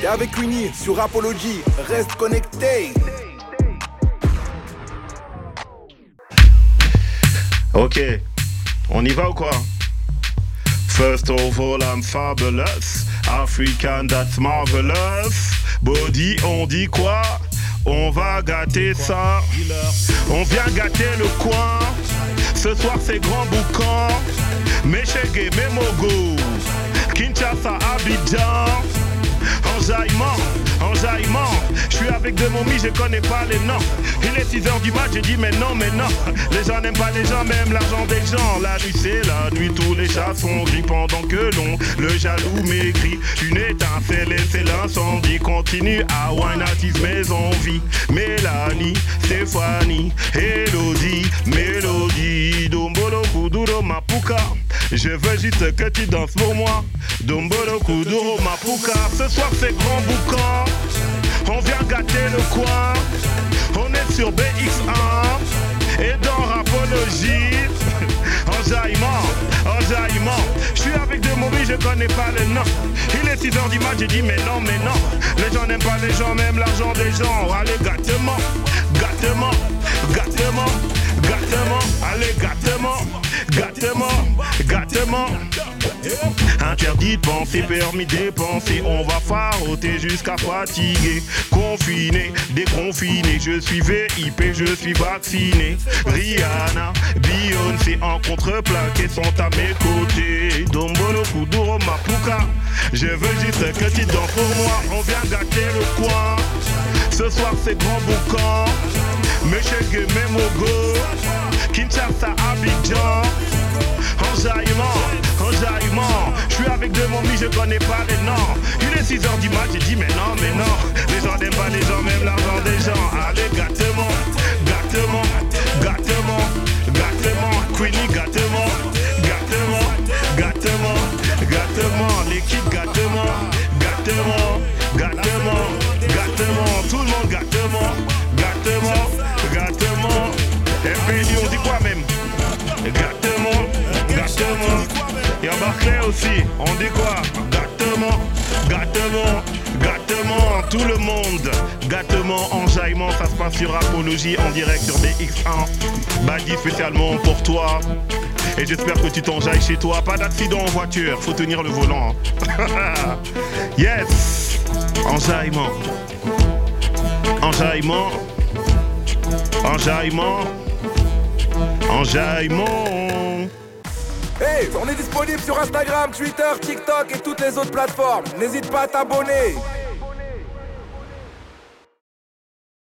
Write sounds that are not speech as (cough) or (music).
T'es avec Winnie sur Apology, reste connecté. Ok, on y va ou quoi? First of all, I'm fabulous. African, that's marvelous. Body, on dit quoi? On va gâter ça. On vient gâter le coin. Ce soir, c'est grand boucan. Méchégué, Memogo. Kinshasa, Abidjan. Enjaillement, enjaillement. Je suis avec deux momies, je connais pas les noms. Il est 6h du mat, j'ai dit mais non, mais non. Les gens n'aiment pas les gens, même l'argent des gens. La nuit c'est la nuit, tous les chats sont gris pendant que l'on, le jaloux m'écrit. Une étincelle et c'est l'incendie. Continue à wine mes envies. Mélanie, Stéphanie, Elodie, Je veux juste que tu danses pour moi. Dombolo, Kuduro, Mapuka. Ce soir c'est grand boucan. On vient gâter le coin. On est sur BX1 et dans Rapologie. (laughs) Enjaillement, enjaillement. Je suis avec deux momies, je connais pas le nom. Il est 6h du mat, j'ai dit mais non, mais non. Les gens n'aiment pas les gens, même l'argent des gens. Allez, gâtement, gâtement, gâtement, gâtement. Allez, gâtement, Interdit de penser, permis de dépenser. On va faroter jusqu'à fatiguer. Confiné, déconfiné. Je suis VIP, je suis vacciné. Rihanna, Beyoncé en contreplaqué sont à mes côtés. Dombolo, Kuduro, Mapuka. Je veux juste que tu danses pour moi. On vient gâter le coin. Ce soir c'est grand boucan. Monsieur Memogo. Kinshasa, Je suis avec deux momies, je connais pas les noms. Il est 6h du mat, j'ai dit mais non, mais non. Les gens n'aiment pas les gens, même l'argent des gens. Allez, gâtement, gâtement, gâtement, gâtement. Queenie, gâtement, gâtement, gâtement, gâtement. L'équipe, gâtement, gâtement, gâtement. Gâtement. Y'a Barclay aussi, on dit quoi? Gâtement, gâtement, gâtement, tout le monde. Gâtement, enjaillement, ça se passe sur Apologie en direct sur BX1. Badi spécialement pour toi. Et j'espère que tu t'enjailles chez toi. Pas d'accident en voiture, faut tenir le volant. (laughs) yes Enjaillement. Enjaillement. Enjaillement. Enjaillement. Hey, on est disponible sur Instagram, Twitter, TikTok et toutes les autres plateformes. N'hésite pas à t'abonner.